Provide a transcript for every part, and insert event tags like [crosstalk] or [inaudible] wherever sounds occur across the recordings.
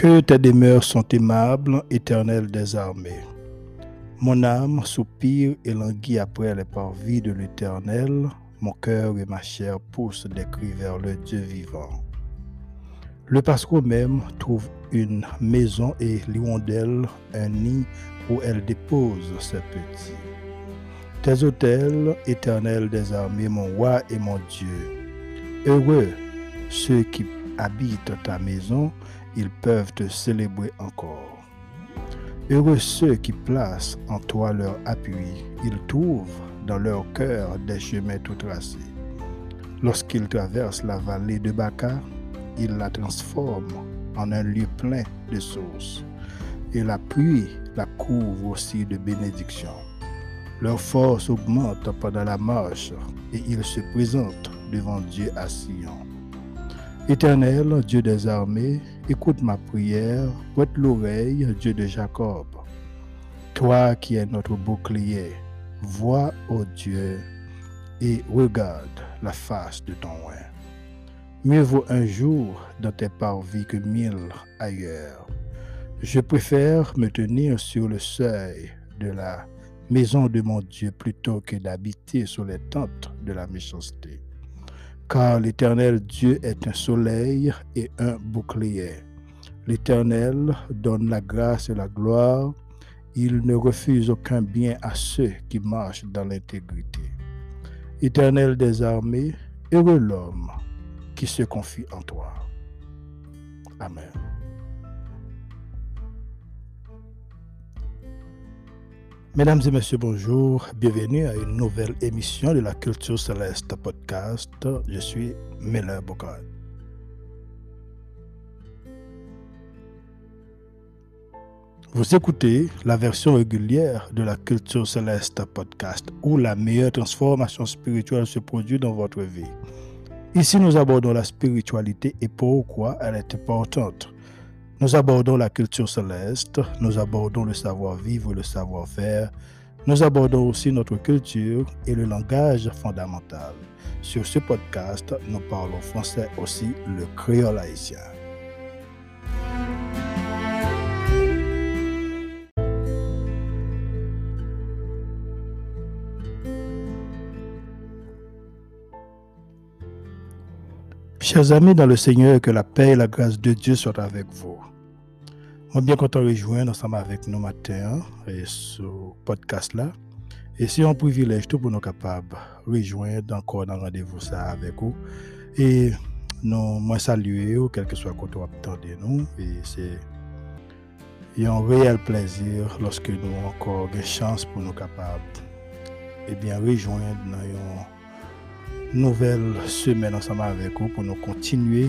Que tes demeures sont aimables, éternel des armées. Mon âme soupire et languit après les parvis de l'éternel. Mon cœur et ma chair poussent des cris vers le Dieu vivant. Le passereau même trouve une maison et l'hirondelle un nid où elle dépose ses petits. Tes autels, éternel des armées, mon roi et mon Dieu. Heureux ceux qui habitent ta maison, ils peuvent te célébrer encore. Heureux ceux qui placent en toi leur appui, ils trouvent dans leur cœur des chemins tout tracés. Lorsqu'ils traversent la vallée de Baca, ils la transforment en un lieu plein de sources. Et la pluie la couvre aussi de bénédictions. Leur force augmente pendant la marche et ils se présentent devant Dieu à Sion. Éternel, Dieu des armées, écoute ma prière, prête l'oreille, Dieu de Jacob. Toi qui es notre bouclier, vois, ô Dieu, et regarde la face de ton roi. Mieux vaut un jour dans tes parvis que mille ailleurs. Je préfère me tenir sur le seuil de la maison de mon Dieu plutôt que d'habiter sur les tentes de la méchanceté car l'Éternel Dieu est un soleil et un bouclier. L'Éternel donne la grâce et la gloire. Il ne refuse aucun bien à ceux qui marchent dans l'intégrité. Éternel des armées, heureux l'homme qui se confie en toi. Amen. Mesdames et messieurs, bonjour. Bienvenue à une nouvelle émission de la Culture Céleste podcast. Je suis Miller Bocard. Vous écoutez la version régulière de la Culture Céleste podcast où la meilleure transformation spirituelle se produit dans votre vie. Ici, nous abordons la spiritualité et pourquoi elle est importante. Nous abordons la culture céleste, nous abordons le savoir-vivre, le savoir-faire, nous abordons aussi notre culture et le langage fondamental. Sur ce podcast, nous parlons français aussi le créole haïtien. Chers amis dans le Seigneur, que la paix et la grâce de Dieu soient avec vous. Moi, bien content de rejoindre ensemble avec nous matin et ce podcast-là. Et c'est un privilège tout pour nous capables de rejoindre encore dans rendez-vous ça avec vous. Et nous, moi, saluer, quel que soit côté attendez nous. Et c'est un réel plaisir lorsque nous avons encore des chances pour nous capables et bien rejoindre dans une nouvelle semaine ensemble avec vous pour nous continuer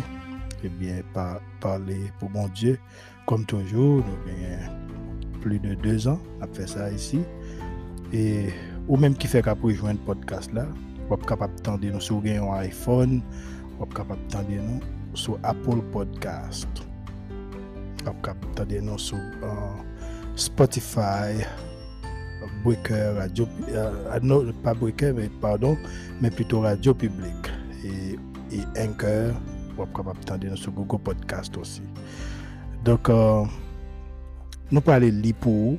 et bien par, parler pour mon Dieu comme toujours, nous avons plus de deux ans à faire ça ici. Et ou même qui fait qu'à rejoindre podcast là, vous êtes capable de nous sur un iPhone, vous êtes capable de nous sur Apple Podcast. Vous êtes capable de nous sur uh, Spotify, Breaker, Radio, uh, non, pas Breaker, mais pardon, mais plutôt Radio Public et, et Anchor. Vous de nous sur Google Podcast aussi. Donc, euh, nous parlons lire pour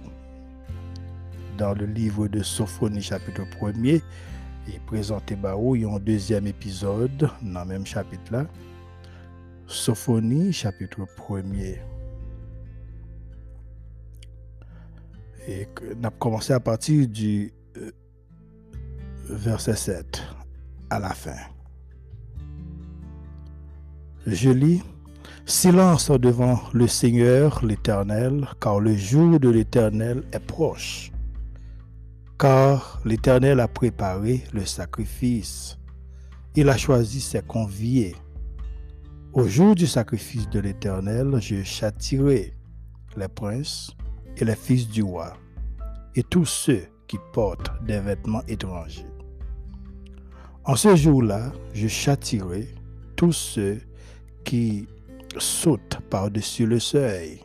dans le livre de Sophonie, chapitre 1er, et présenter Barou, il y un deuxième épisode dans le même chapitre là. Sophonie, chapitre 1er. Et nous avons commencé à partir du euh, verset 7 à la fin. Je lis Silence devant le Seigneur l'Éternel, car le jour de l'Éternel est proche. Car l'Éternel a préparé le sacrifice. Il a choisi ses conviés. Au jour du sacrifice de l'Éternel, je châtirai les princes et les fils du roi, et tous ceux qui portent des vêtements étrangers. En ce jour-là, je châtirai tous ceux qui sautent par-dessus le seuil.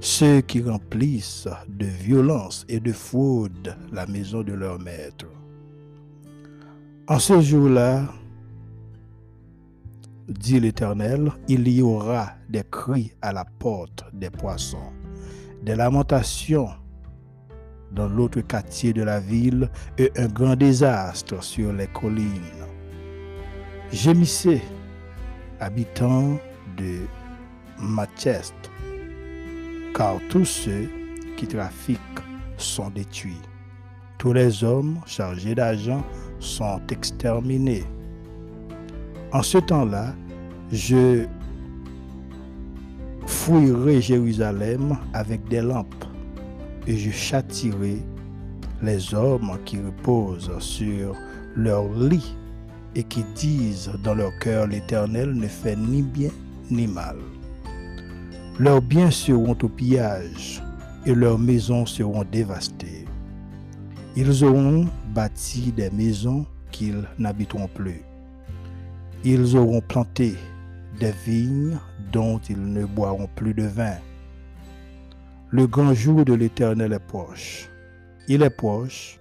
Ceux qui remplissent de violence et de fraude la maison de leur maître. En ce jour-là, dit l'Éternel, il y aura des cris à la porte des poissons, des lamentations dans l'autre quartier de la ville et un grand désastre sur les collines. Gémissez, habitants de Manchester, car tous ceux qui trafiquent sont détruits. Tous les hommes chargés d'argent sont exterminés. En ce temps-là, je fouillerai Jérusalem avec des lampes et je châtirai les hommes qui reposent sur leur lit et qui disent dans leur cœur l'Éternel ne fait ni bien ni mal. Leurs biens seront au pillage et leurs maisons seront dévastées. Ils auront bâti des maisons qu'ils n'habiteront plus. Ils auront planté des vignes dont ils ne boiront plus de vin. Le grand jour de l'Éternel est proche. Il est proche.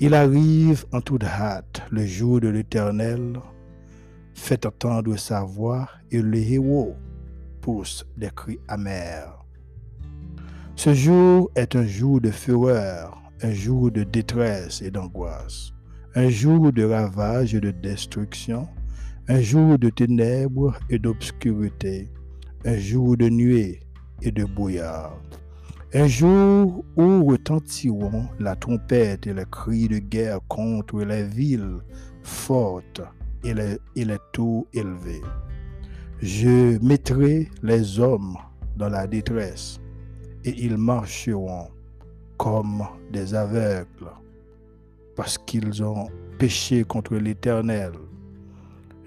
Il arrive en toute hâte. Le jour de l'Éternel fait entendre sa voix et le héros pousse des cris amers. Ce jour est un jour de fureur, un jour de détresse et d'angoisse, un jour de ravage et de destruction, un jour de ténèbres et d'obscurité, un jour de nuée et de brouillard, un jour où retentiront la trompette et les cris de guerre contre les villes fortes et les, et les tours élevés. Je mettrai les hommes dans la détresse et ils marcheront comme des aveugles parce qu'ils ont péché contre l'Éternel.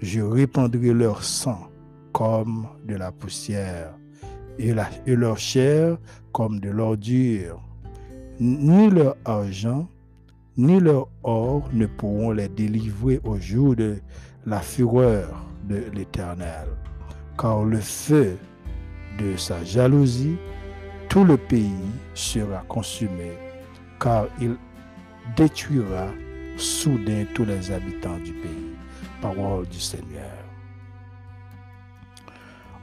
Je répandrai leur sang comme de la poussière et, leur chair comme de l'ordure. Ni leur argent, ni leur or ne pourront les délivrer au jour de la fureur de l'Éternel, car le feu de sa jalousie tout le pays sera consumé, car il détruira soudain tous les habitants du pays. Parole du Seigneur.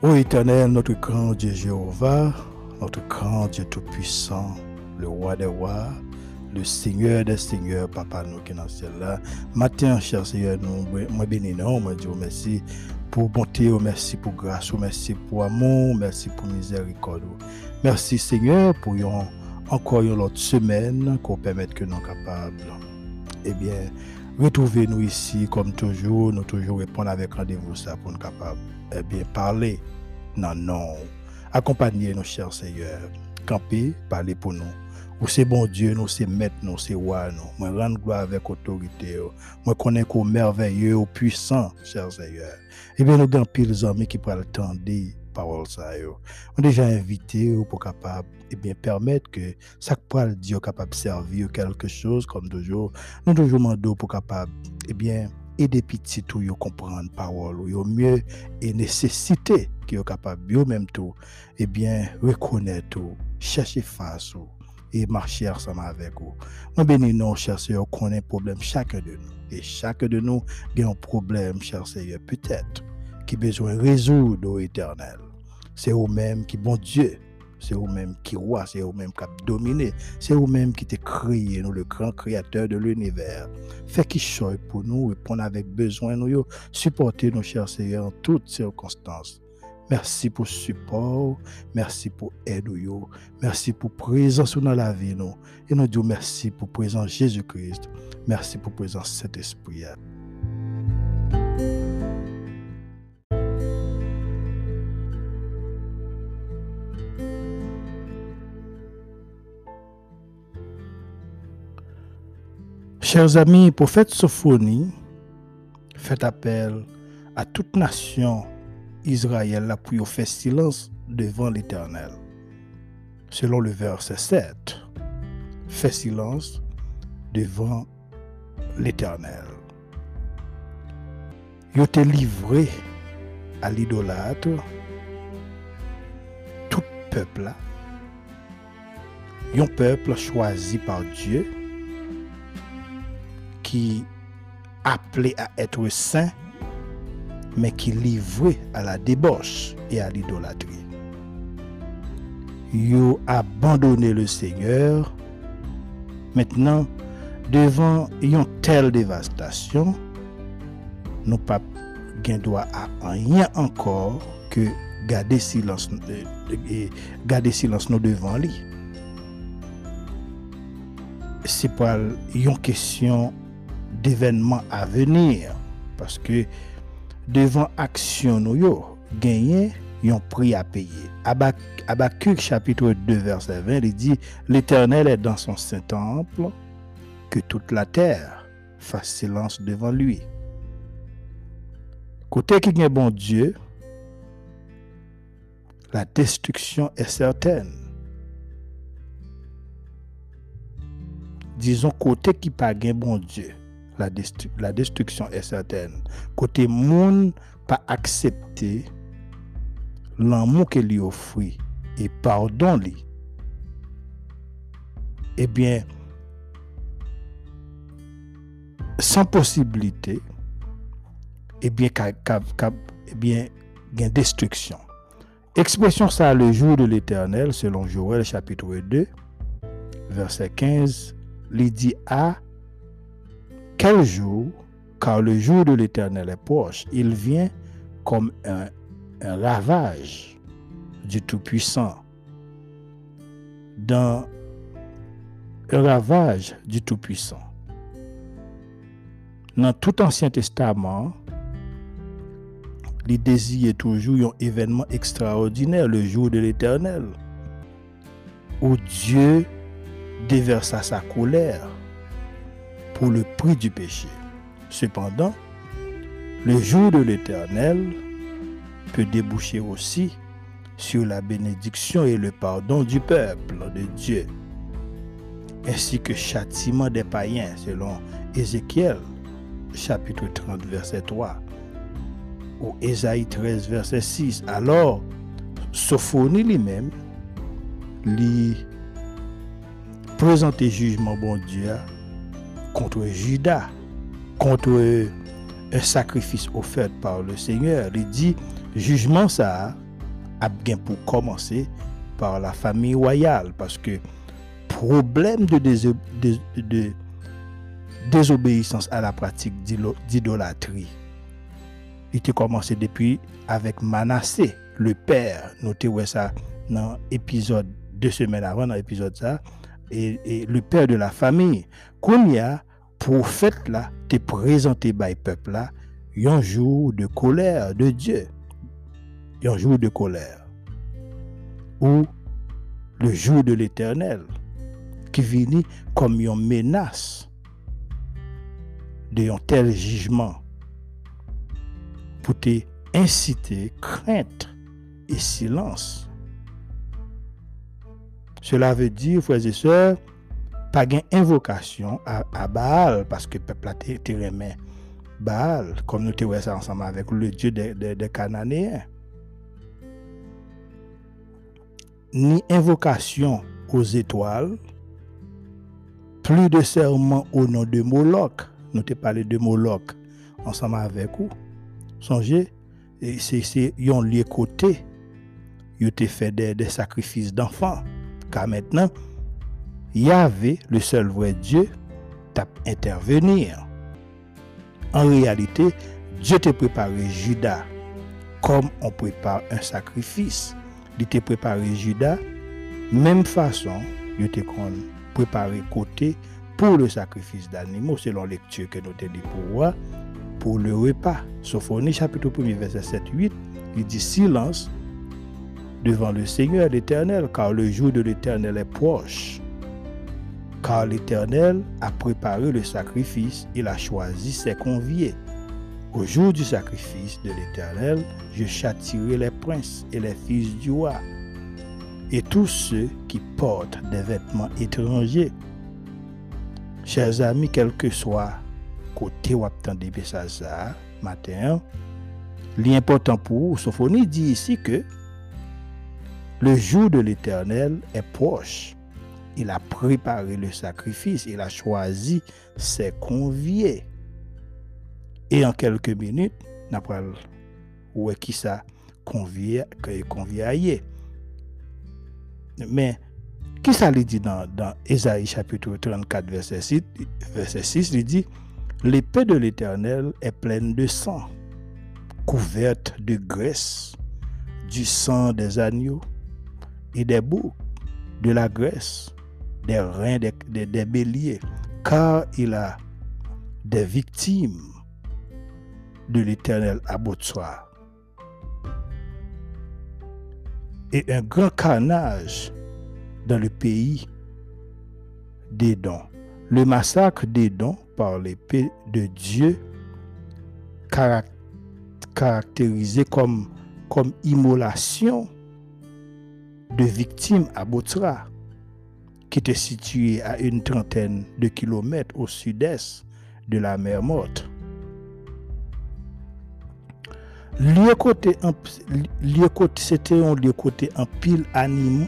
Ô Éternel, notre grand Dieu Jéhovah, notre grand Dieu Tout-Puissant, le roi des rois, le Seigneur des seigneurs, Papa nous qui est dans ciel là. Matin, cher Seigneur, nous, moi bénis nous, moi dis merci pour bonté, merci pour grâce, merci pour amour, merci pour miséricorde. Merci Seigneur pour encore une autre semaine qu'on permette que nous sommes capables. Eh bien, retrouvez-nous ici comme toujours, nous toujours répondre avec rendez-vous ça pour nous capables. Eh bien, parler. Non, non. Accompagnez nos chers Seigneur. Camper, parler pour nous. Ou c'est bon Dieu, nous c'est maître, nous c'est roi, nous. Moi, rendre gloire avec autorité. Moi, connais qu'au merveilleux, au puissant, cher Seigneur. Eh bien, nous avons pile amis qui temps de parole ça yo. On déjà invité pour capable et bien permettre que ça parle Dieu capable servir quelque chose comme toujours. Nous toujours demandons pour capable et bien aider petits tout yo comprendre parole ou mieux et nécessité qui est capable yo même tout et bien reconnaître tout, chercher face ou et marcher ensemble avec vous. Moi bénis nous, cher Seigneur, connaît problème chacun de nous. Et chacun de nous a un problème, cher Seigneur, peut-être, qui besoin résoudre au éternel. C'est vous-même qui bon Dieu. C'est vous-même qui roi, c'est vous-même qui dominé. C'est vous-même qui t'es créé, nous, le grand créateur de l'univers. Fait qui choisit pour nous, répondre avec besoin, nous, supporter nos chers Seigneur en toutes circonstances. Merci pour support, merci pour aide, merci pour présence dans la vie, nous. Et nous disons merci pour présence Jésus-Christ. Merci pour présence Saint-Esprit. Chers amis, prophète Sophonie fait appel à toute nation Israël pour faire silence devant l'Éternel. Selon le verset 7, fait silence devant l'Éternel. Il été livré à l'idolâtre, tout peuple Un peuple choisi par Dieu qui appelé à être saint, mais qui livraient à la débauche et à l'idolâtrie. Ils ont abandonné le Seigneur. Maintenant, devant une telle dévastation, nous pas droit à rien encore que garder silence euh, garder silence nous devant lui. C'est pas une question d'événements à venir parce que devant action nous yo gagner un prix à payer. Habakkuk chapitre 2 verset 20 il dit l'Éternel est dans son saint temple que toute la terre fasse silence devant lui. Côté qui est bon Dieu, la destruction est certaine. Disons côté qui pas bon Dieu, la, destruction est certaine. Côté monde pas accepter l'amour qu'il lui offre et pardon lui. Eh bien, sans possibilité, eh bien, eh bien, a destruction. Expression ça le jour de l'éternel, selon Joël chapitre 2, verset 15, il dit à quel jour, car le jour de l'éternel est proche, il vient comme un, ravage du Tout-Puissant. Dans un ravage du Tout-Puissant. Dans tout Ancien Testament, les désirs toujours un événement extraordinaire, le jour de l'éternel, où Dieu déversa sa colère pour le prix du péché. Cependant, le jour de l'éternel peut déboucher aussi sur la bénédiction et le pardon du peuple de Dieu, ainsi que châtiment des païens, selon Ézéchiel chapitre 30, verset 3, ou Ésaïe 13, verset 6. Alors, Sophonie lui-même, lui présenter jugement bon Dieu contre Judas, contre un sacrifice offert par le Seigneur. Il dit, jugement ça a pour commencer par la famille royale, parce que problème de, désobéissance à la pratique d'idolâtrie. Il était commencé depuis avec Manassé, le père. Notez ça dans l'épisode deux semaines avant, dans l'épisode ça. Et, le père de la famille. Combien prophète là, te présenté par le peuple là, un jour de colère de Dieu. Un jour de colère. Ou le jour de l'éternel qui vient comme une menace de un tel jugement pour te inciter crainte et silence. Cela veut dire, frères et sœurs, pas d'invocation à, à, Baal, parce que le peuple a été Baal, comme nous te ça ensemble avec le Dieu des de, Cananéens. Ni invocation aux étoiles, plus de serment au nom de Moloch, nous te parlé de Moloch ensemble avec vous. Songez, c'est un lieu côté, il te fait des, sacrifices d'enfants. Car maintenant, Yahvé, le seul vrai Dieu, t'a intervenir. En réalité, Dieu t'a préparé Judas comme on prépare un sacrifice. Il t'a préparé Judas, même façon, il t'a préparé côté pour le sacrifice d'animaux, selon lecture que nous avons dit pour voir, pour le repas. Sophonie chapitre 1 verset 7-8, il dit silence devant le Seigneur l'Éternel, car le jour de l'Éternel est proche. Car l'Éternel a préparé le sacrifice, il a choisi ses conviés. Au jour du sacrifice de l'Éternel, je châtirai les princes et les fils du roi, et tous ceux qui portent des vêtements étrangers Chers amis, quel que soit côté ou attendez ça matin, l'important pour Sophonie dit ici que le jour de l'Éternel est proche. Il a préparé le sacrifice, il a choisi ses conviés. Et en quelques minutes, nous allons ou qui ça convient à Mais qui ça lui dit dans, dans Ésaïe chapitre 34 verset 6, verset 6 il dit L'épée de l'Éternel est pleine de sang, couverte de graisse, du sang des agneaux et des boucs, de la graisse, des reins des, béliers, car il a des victimes de l'Éternel Botswana. Et un grand carnage dans le pays des dons. Le massacre des dons par l'épée de Dieu, caractérisé comme, comme immolation de victimes à qui était situé à une trentaine de kilomètres au sud-est de la mer Morte. C'était un lieu côté en pile animaux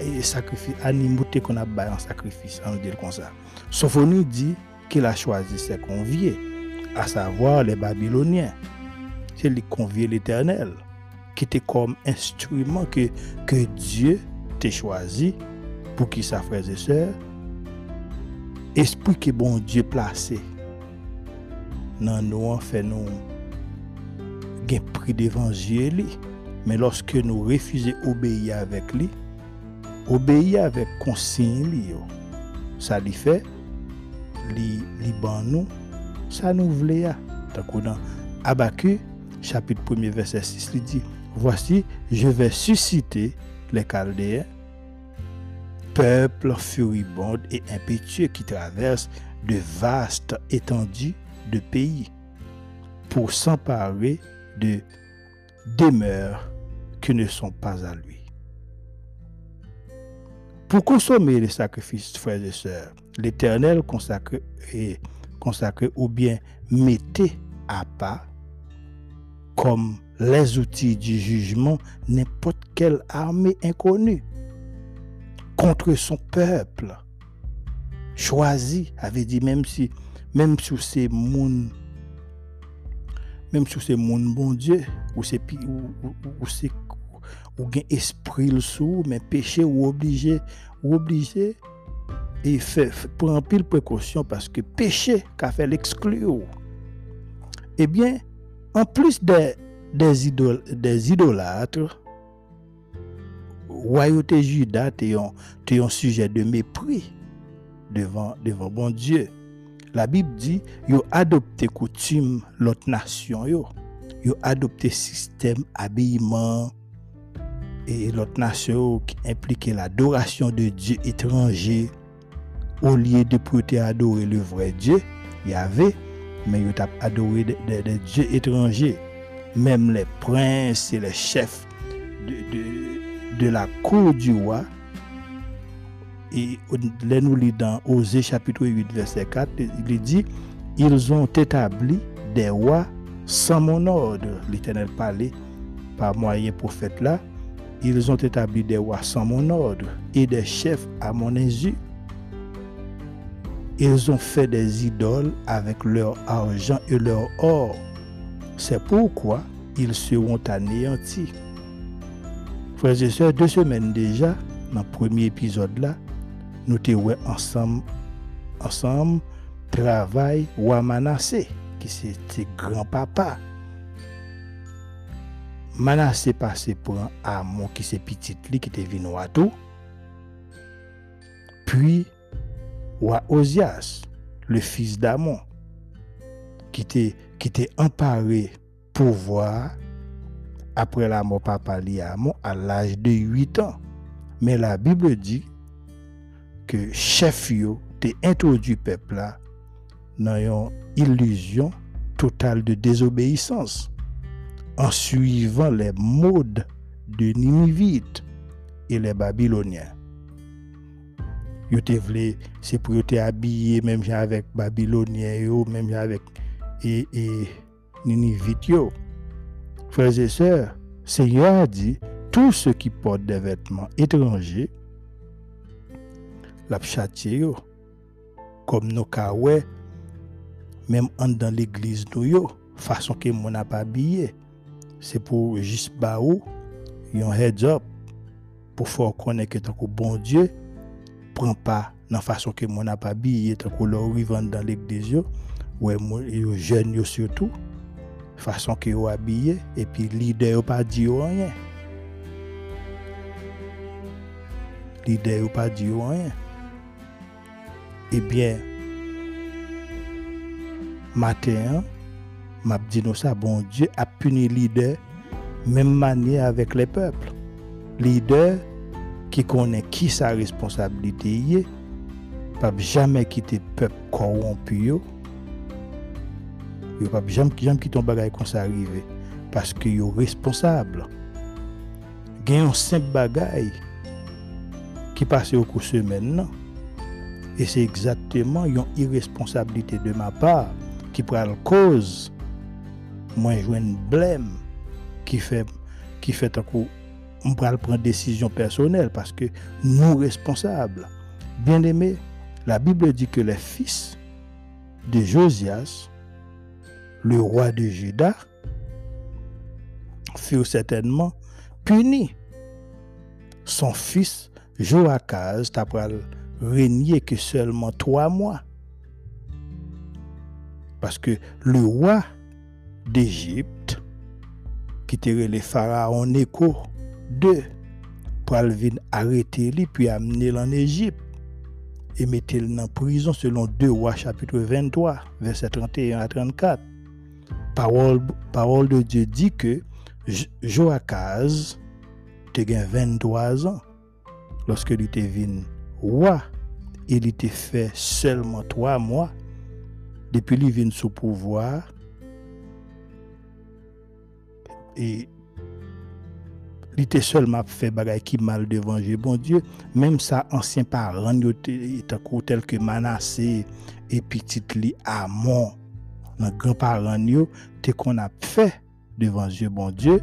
et sacrifice, animaux qu'on a baillé en sacrifice, on dit comme ça. Sophonie dit qu'il a choisi ses conviés, à savoir les Babyloniens. C'est les conviés l'Éternel, qui était comme instrument que, que Dieu t'a choisi pour qui sa frères et sœurs? Esprit que bon Dieu placé dans nous, fait nous gain prix d'évangile, mais lorsque nous refusons d'obéir avec lui, obéir avec consigne, ça lui fait, li, li ban nous, ça nous voulait. Dans Abacu, chapitre 1 verset 6, il dit, voici, je vais susciter les Chaldéens, peuple furibond et impétueux qui traverse de vastes étendues de pays pour s'emparer de demeures qui ne sont pas à lui. Pour consommer les sacrifices, frères et sœurs, l'Éternel consacre, ou bien mettez à part comme les outils du jugement n'importe quelle armée inconnue contre son peuple choisi avait dit même si même sous ces mondes même si c'est mon bon Dieu, ou c'est ou, ou, c'est ou gain esprit le sous, mais péché ou obligé, ou obligé, et fait, prend pile précaution parce que péché qu'a fait l'exclure. Eh bien, en plus des, des, des idolâtres, royauté Judas est un, sujet de mépris devant, devant bon Dieu. La Bible dit, yo adopté coutume l'autre nation yo. Yo adopté système habillement et l'autre nation qui impliquait l'adoration de Dieu étranger au lieu de prêter adorer le vrai Dieu, il y avait mais yo tap adoré des dieux étrangers. Même les princes et les chefs de, de la cour du roi et nous dans Osée chapitre 8 verset 4, il dit, ils ont établi des rois sans mon ordre. L'Éternel parlait par moyen prophète là. Ils ont établi des rois sans mon ordre et des chefs à mon insu. Ils ont fait des idoles avec leur argent et leur or. C'est pourquoi ils seront anéantis. Frères et sœurs, deux semaines déjà, dans le premier épisode là, nous te ensemble, ensemble, travail ou Manassé, qui c'était grand-papa. Manassé passé pour un amon qui c'est petit qui était venu à tout. Puis, wa Osias, le fils d'Amon, qui était, qui était emparé pouvoir après la mort papa Liamon à l'âge de 8 ans. Mais la Bible dit que chef yo te introduit peuple là dans une illusion totale de désobéissance en suivant les modes de Ninivites et les Babyloniens. Yo te vle, se pou yo te abye menm jan avèk Babylonien yo, menm jan avèk e, e Ninivit yo. Frères et sœurs, Seigneur a dit, tous ceux qui portent des vêtements étrangers la comme nos kawè même en dans l'église nous yo façon que mon n'a pas habillé. C'est pour juste ba ou un heads up pour faire connaître que tant que bon Dieu prend pas dans façon que mon n'a pas habillé tant que leur dans l'église ouais yo jeunes yo surtout fason ki yo abye, epi lide yo pa di yo anyen. Lide yo pa di yo anyen. Ebyen, maten, map di nou sa, bon Diyo ap puni lide, men manye avèk le pepl. Lide ki konen ki sa responsabilite ye, pap jame kite pep koron pu yo, yo pas jamais jamais quitter un bagage comme ça arriver parce que yo responsable. Gagne un simple bagage qui passe au cours semaine et c'est exactement une irresponsabilité de ma part qui prend la cause moi une blême qui fait qui fait un coup on prend prendre décision personnelle parce que nous responsables bien aimé la Bible dit que les fils de Josias le roi de Juda furent certainement punis son fils Joachaz t'a régné que seulement trois mois parce que le roi d'Égypte, qui était le pharaon Neko, deux, pour arrêter lui, puis amener en Égypte et mettre en prison selon 2 rois chapitre 23, verset 31 à 34. Parole, parole de Dieu dit que Joachaz a 23 ans lorsque il était venu roi. Il était fait seulement trois mois depuis qu'il vient sous pouvoir, et il était seulement fait bagay qui mal devant Dieu. Bon Dieu, même ça, ancien parents, tel que Manassé et petit li Amon, nos grands-parents, te qu'on a fait devant Dieu, bon Dieu,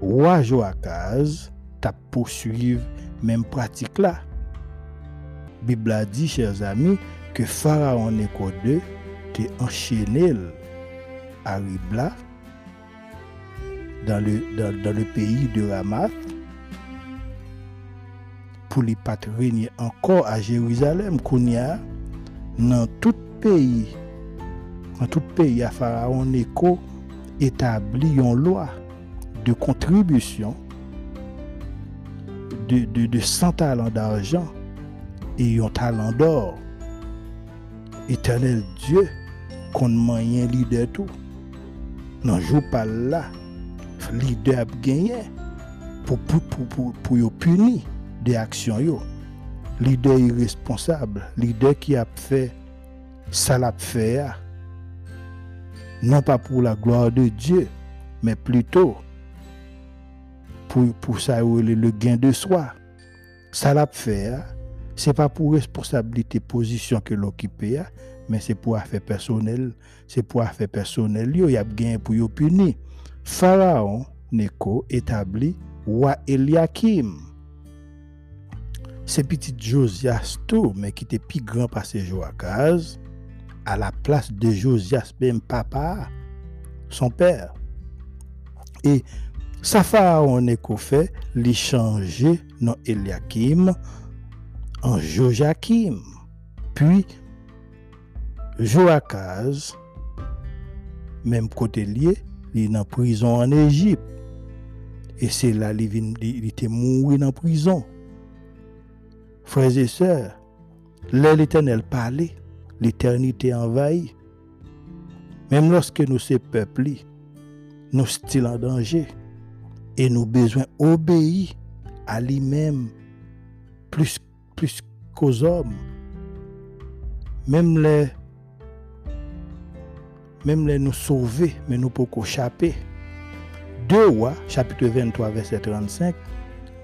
roi Joachaz, t'a poursuivre même pratique là. Bible a dit, chers amis, que Pharaon Néco 2 te enchaîné à Ribla, dans le, dans, le pays de Ramath, pour les pas régner encore à Jérusalem, qu'on y a, dans tout pays, An tout peyi a Faraon Eko etabli yon lwa de kontribusyon de, de, de 100 talan d'arjan e yon talan d'or. Etenel Diyo kon manyen lider tou. Nan jou pal la, lider ap genyen pou, pou, pou, pou yo puni de aksyon yo. Lider irresponsable, lider ki ap fe salap fe ya. Non pas pour la gloire de Dieu, mais plutôt pour, pour ça le gain de soi. Ça l'a fait. C'est pas pour responsabilité position que l'occupé mais c'est pour affaire personnel, c'est pour affaire personnel, il y a gagné pour yo puni. Pharaon Neko établi roi Eliakim. C'est petit Josias tout, mais qui était plus grand par ses Joachaz, à la place de Josias, même papa, son père. Et sa pharaon Neko fait, lui changer non Eliakim en Joachim. Puis même côté lié, il est en prison en Égypte. Et c'est là qu'il était mort en prison. Frères et sœurs, l'Éternel parlait, l'éternité envahit. Même lorsque nous sommes peuplés, nous sommes en danger et nous besoin obéir à lui-même plus, plus qu'aux hommes. Même les même les nous sauver, mais nous pouvons échapper. Deux rois, chapitre 23, verset 35,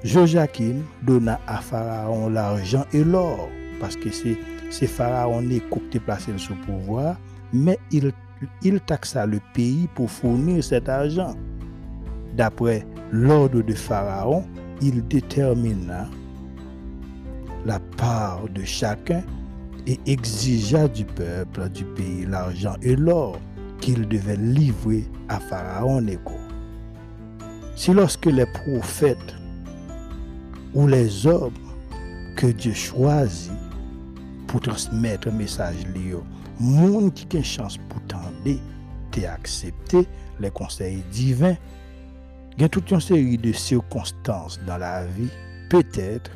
Joachim donna à Pharaon l'argent et l'or, parce que c'est Pharaon qui a placé sous pouvoir, mais il, il taxa le pays pour fournir cet argent. D'après l'ordre de Pharaon, il détermina la part de chacun et exigea du peuple du pays l'argent et l'or qu'il devait livrer à Pharaon Neko. Si lorsque les prophètes ou les hommes que Dieu choisit pour transmettre un message lié, monde qui a une chance pour t'aider, t'es accepté les conseils divins, il y a toute une série de circonstances dans la vie, peut-être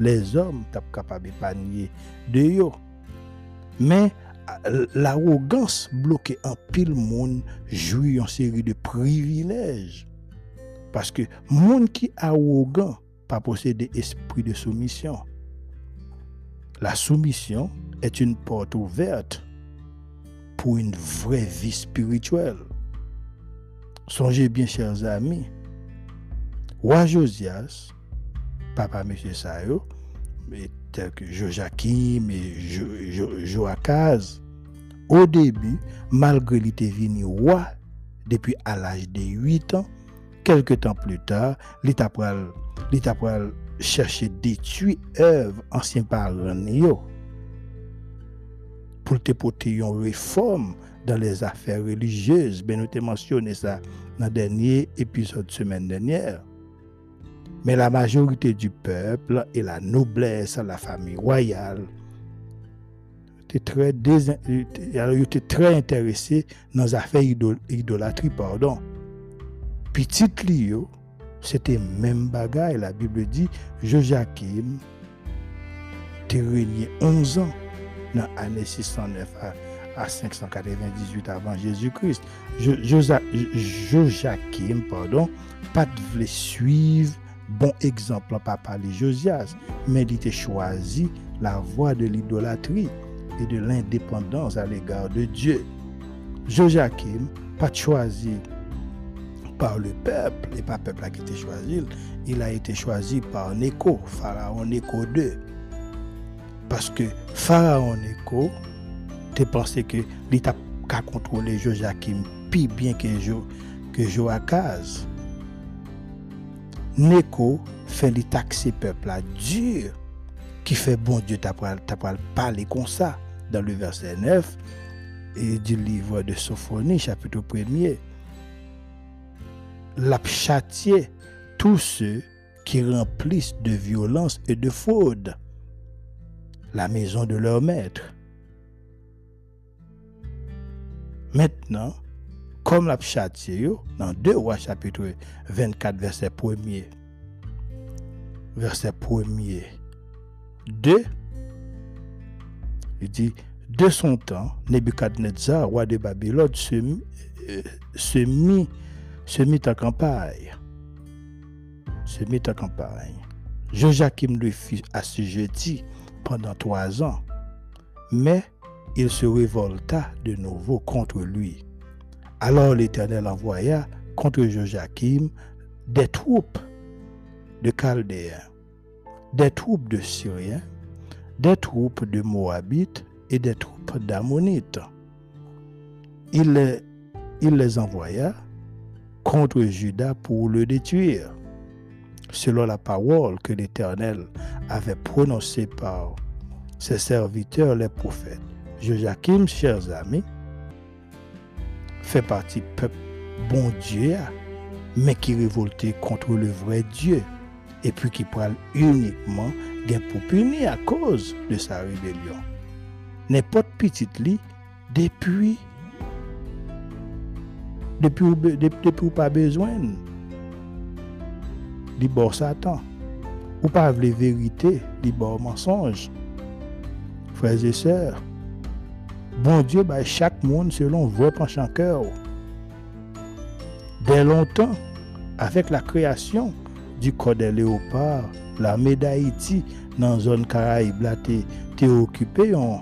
les hommes sont capables d'épargner de yo. Mais l'arrogance bloque un pile monde jouit une série de privilèges. Parce que monde qui est arrogant pas posséder esprit de soumission. La soumission est une porte ouverte pour une vraie vie spirituelle. Songez bien, chers amis, Roi Josias, papa M. Sayo, tel que Joachim et Joachaz, au début, malgré était venu roi depuis à l'âge de 8 ans, quelques temps plus tard, l'État chercher détruire œuvre ancien parents pour te porter une réforme dans les affaires religieuses. Ben, nous avons mentionné ça dans le dernier épisode semaine dernière. Mais la majorité du peuple et la noblesse, la famille royale, étaient très, étaient très intéressés dans les affaires idolâtrie. Pardon. Petit Lio, c'était même bagaille. La Bible dit, Joachim, tu régné 11 ans dans l'année 609 à, 598 avant Jésus-Christ. Joachim, pardon, pas de suivre bon exemple papa de Josias, mais il était choisi la voie de l'idolâtrie et de l'indépendance à l'égard de Dieu. Joachim, pas choisi par le peuple, et pas le peuple qui a été choisi, il a été choisi par Neko, Pharaon Neko II. Parce que Pharaon Neko, tu pensé que l'État a contrôlé Joachim plus bien que, jo, que Joachaz. Neko fait les taxer peuple à dur qui fait bon Dieu t'as parler comme ça dans le verset 9 et du livre de Sophonie chapitre 1er l'a tous ceux qui remplissent de violence et de fraude la maison de leur maître. Maintenant, comme l'a dans 2 rois chapitre 24 verset 1er. Verset 1er. 2 il dit de son temps, Nebuchadnezzar, roi de Babylone, se, euh, se mit se mit en campagne. Se mit campagne. Joachim le fit assujetti pendant trois ans, mais il se révolta de nouveau contre lui. Alors l'Éternel envoya contre Joachim des troupes de Chaldéens, des troupes de Syriens, des troupes de Moabites et des troupes d'Ammonites. Il les envoya contre Judas pour le détruire, selon la parole que l'Éternel avait prononcée par ses serviteurs les prophètes. Joachim, chers amis, fait partie du peuple bon Dieu, mais qui révoltait contre le vrai Dieu, et puis qui parle uniquement d'un pour punir à cause de sa rébellion. N'importe petite lit, depuis Depi ou, de, depi ou pa bezwen, li bor satan. Ou pa vle verite, li bor mensonj. Frèz et sèr, bon Diyo bay chak moun selon vwe panchan kèw. Dè lontan, avèk la kreasyon di kode leopard, la medayiti nan zon Karaib la te, te okupè yon,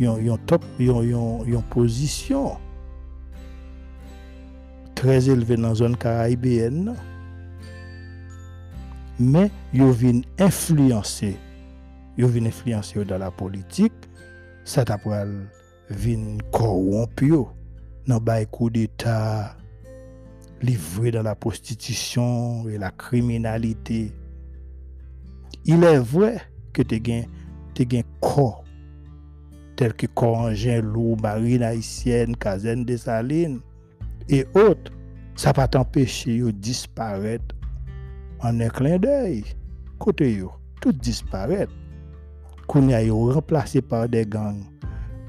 yon, yon top, yon, yon, yon posisyon. trez eleve nan zon Karayibéen nan. Men, yo vin influense, yo vin influense yo dan la politik, sa ta pral vin korwomp yo nan bay kou d'Etat livre dan la prostitisyon e la kriminalite. Il e vwe ke te gen, te gen kor tel ki koranjen lou, marine haisyen, kazen desaline, e ot, ça pas t'empêcher de disparaître en un clin d'œil. Côté tout disparaît. Qu'on a remplacé par des gangs,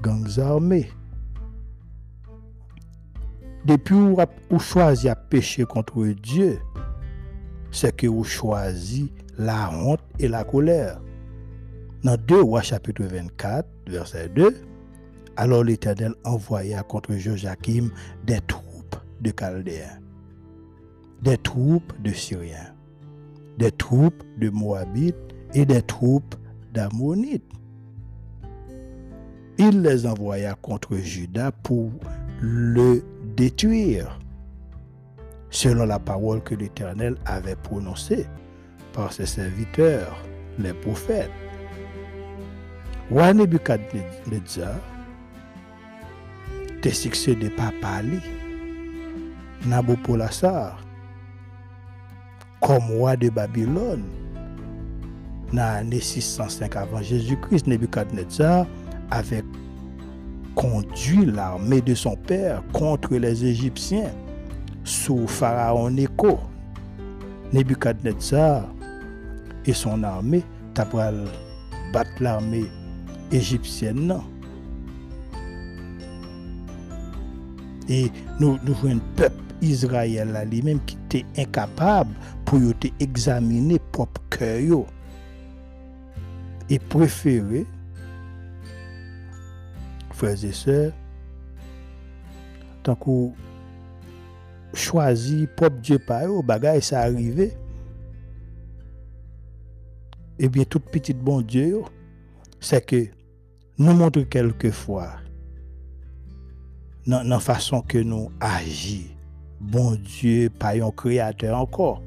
gangs armés. Depuis où vous choisi à pécher contre Dieu, c'est que vous choisi la honte et la colère. Dans 2 Rois chapitre 24, verset 2, alors l'Éternel envoya contre Joachim des troupes de Chaldéens, des troupes de Syriens, des troupes de Moabites et des troupes d'Ammonites. Il les envoya contre Juda pour le détruire, selon la parole que l'Éternel avait prononcée par ses serviteurs, les prophètes. Roi Nebuchadnezzar te succédé par Pali, Nabopolassar, comme roi de Babylone. Dans l'année 605 avant Jésus-Christ, Nebuchadnezzar avait conduit l'armée de son père contre les Égyptiens sous Pharaon Neko. Nebuchadnezzar et son armée t'apprennent battre l'armée égyptienne. Et nous, voyons un peuple Israël lui-même qui était incapable pour examiner propre cœur et préférer frères et sœurs tant qu'on choisit propre Dieu par eux, bagage ça arrivé. Eh bien, tout petit bon Dieu, c'est que nous montre quelquefois dans la façon que nous agissons. Bon Dieu, pas un créateur encore.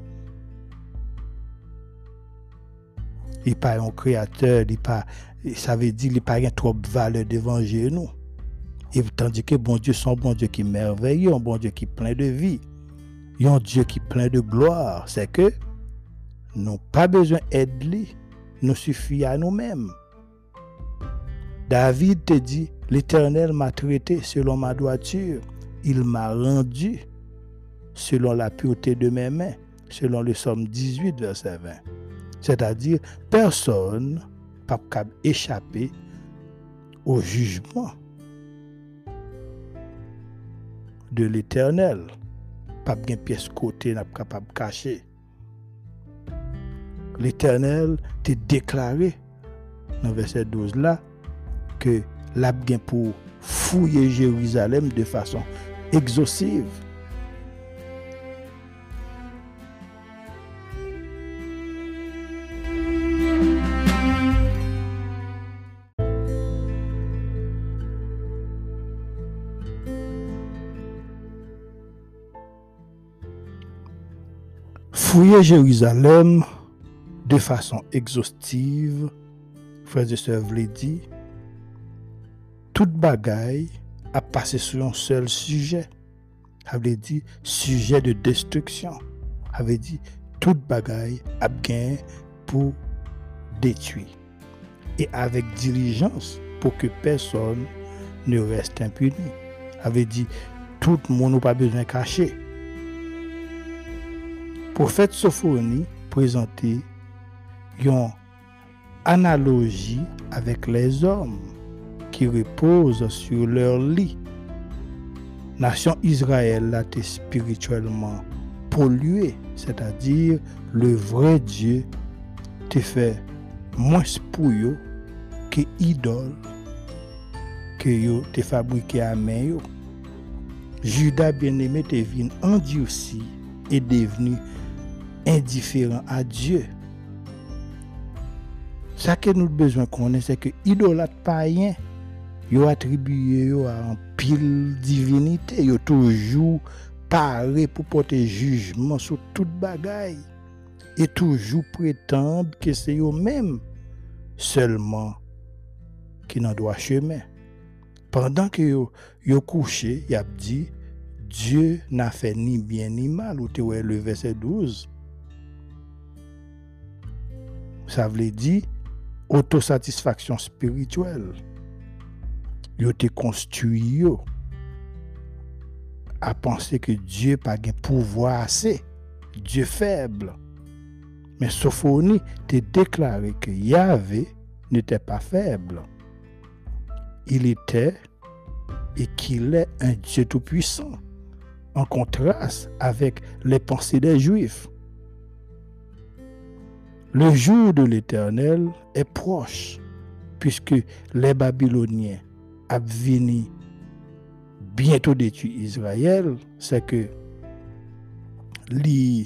Il n'est pas un créateur, il pas, ça veut dire qu'il n'a pas trop de valeur devant nous. Et tandis que bon Dieu, un bon Dieu qui est merveilleux, un bon Dieu qui est plein de vie, un Dieu qui est plein de gloire. C'est que nous n'avons pas besoin d'aide, nous suffit à nous-mêmes. David te dit, l'Éternel m'a traité selon ma droiture, il m'a rendu selon la pureté de mes mains, selon le psaume 18, verset 20. C'est-à-dire, personne n'a pas échapper au jugement de l'Éternel. Pas de pièce côté n'a pas capable cacher. L'Éternel t'a déclaré dans verset 12 là que l'a bien pour fouiller Jérusalem de façon exhaustive. Fouiller Jérusalem de façon exhaustive, frères et sœurs, dit, toute bagaille a passé sur un seul sujet. Avait dit sujet de destruction. Avait dit toute bagaille a bien pour détruire. Et avec diligence pour que personne ne reste impuni. Avait dit tout le monde n'a pas besoin de cacher. Prophète Sophonie présentait une analogie avec les hommes qui reposent sur leur lit. Nation Israël a été spirituellement polluée, c'est-à-dire le vrai Dieu te fait moins pour que idole que yo te fabriqué à main Judas bien-aimé te venu endurci et devenu indifférent à Dieu. Ce que nous avons besoin de connaître, c'est que idolâtre païen yo attribué à un pile divinité, yo toujours paré pour porter jugement sur toute bagaille et toujours prétendre que c'est eux même seulement qui n'en doit chemin. Pendant que yo, yo couché, y a dit Dieu n'a fait ni bien ni mal, ou le verset 12. Ça veut dire autosatisfaction spirituelle yo te construit à penser que Dieu n'a pas de pouvoir assez. Dieu faible. Mais Sophonie t'a déclaré que Yahvé n'était pas faible. Il était et qu'il est un Dieu tout-puissant, en contraste avec les pensées des Juifs. Le jour de l'Éternel est proche, puisque les Babyloniens ont bientôt détruire Israël, c'est que les,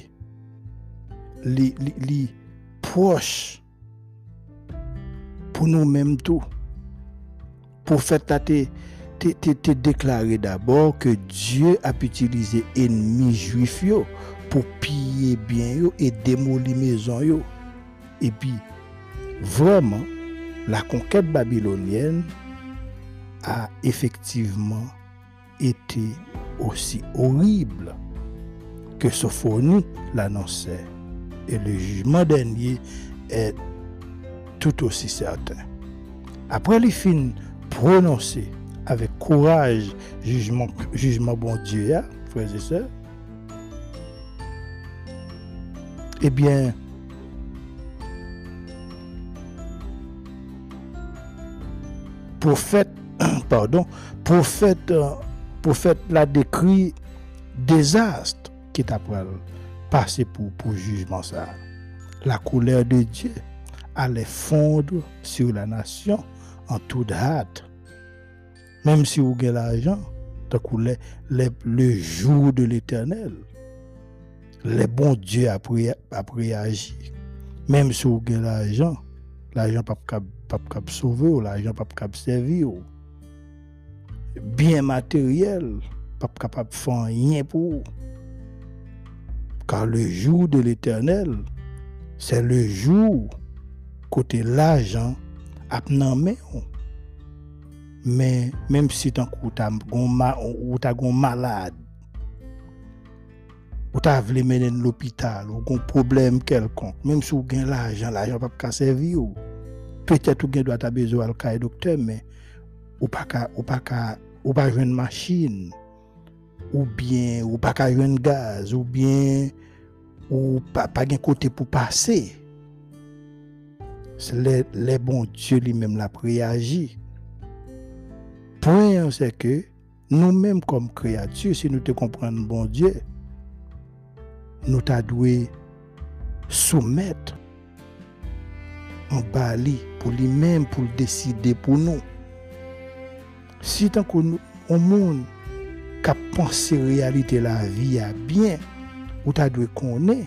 proches pour nous-mêmes tout. Pour faire te déclarer d'abord que Dieu a utilisé ennemis juifs pour piller bien et démolir maison. Et puis vraiment la conquête babylonienne a effectivement été aussi horrible que Sophonie l'annonçait. Et le jugement dernier est tout aussi certain. Après les fins prononcés avec courage, jugement, jugement bon Dieu, frères et sœurs, eh bien, prophète, [clears throat] pardon, prophète euh, prophète l'a décrit désastre qui est après passé pour, pour jugement ça. La couleur de Dieu allait fondre sur la nation en toute hâte. Même si vous avez l'argent, le, jour de l'éternel, le bon Dieu a, réagi. Même si vous avez l'argent, L'ajan pap kab, kab sove ou, l'ajan pap kab sevi ou. Bien materyel, pap kapap fan yen pou ou. Kar le jou de l'Eternel, se le jou kote l'ajan ap nan men ou. Men, menm si tan kou ta goun malade, ou tu as voulu mener l'hôpital, ou un problème quelconque, même si tu as l'argent, l'argent peut pas servir. Peut-être que tu as besoin de docteur, mais ou pas ou pas ou pas une machine ou bien ou pas un gaz ou bien ou pas un côté pour passer c'est les, les bons Dieu lui-même l'a réagi point c'est que nous-mêmes comme créatures si nous te comprenons bon Dieu nou ta dwe soumet an ba li pou li men pou l deside pou nou. Si tan kon an moun ka panse realite la vi a bien, ou ta dwe konen,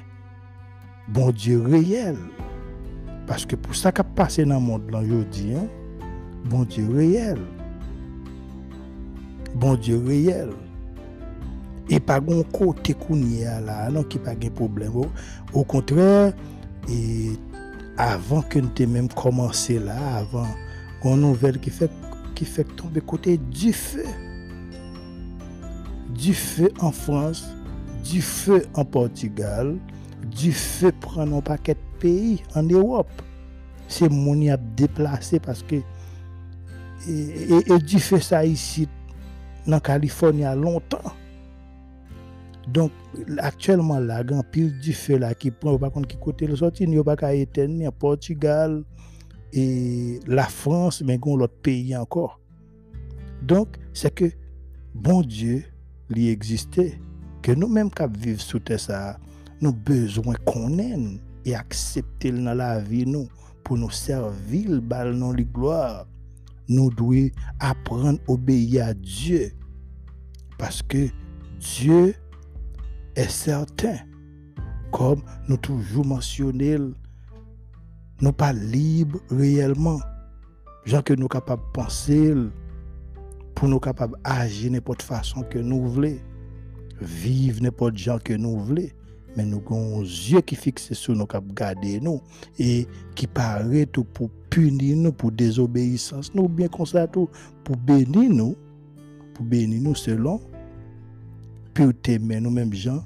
bon Diyo reyel. Paske pou sa ka pase nan moun lan jodi, bon Diyo reyel. Bon Diyo reyel. Et pas un côté là, non, qui pas de problème. Au, contraire, et avant que nous même commencé là, avant, une nouvelle qui fait qui fait tomber côté du feu. Du feu en France, du feu en Portugal, du feu prend un paquet de pays en Europe. C'est mon y a déplacé parce que et, du feu ça ici en Californie a longtemps. Donc actuellement là, grand pile du feu là qui prend par contre qui côté le sorti, il n'y a pas qu'à éteindre Portugal, et la France, mais gon l'autre pays encore. Donc, c'est que bon Dieu lui existait, que nous-mêmes qui vivons sous ça, nous besoin qu'on aime et accepter dans la vie nous pour nous servir bal non les gloire. Nous devons apprendre obéir à Dieu parce que Dieu est certain, comme nous toujours mentionné nous pas libres réellement. Gens que nous capables de penser pour nous capables d'agir n'importe façon que nous voulons. Vivre n'importe gens que nous voulons. Mais nous avons yeux qui fixent sur nous, qui garder nous et qui paraît tout pour punir nous pour désobéissance. Nous bien comme tout pour bénir nous, pour bénir nous selon pureté, mais nous-mêmes, Jean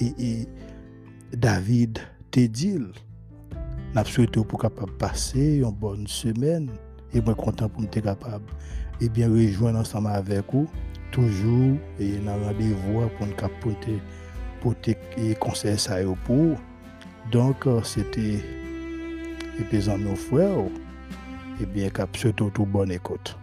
et, et, David, te dit, nous souhaitons pour capable passer une bonne semaine. Et moi content pour être capable et bien rejoindre ensemble avec vous toujours et dans rendez-vous pour nous capoter pour tes conseils ça pour. Donc c'était et puis mes frères et eh bien cap surtout tout bonne écoute.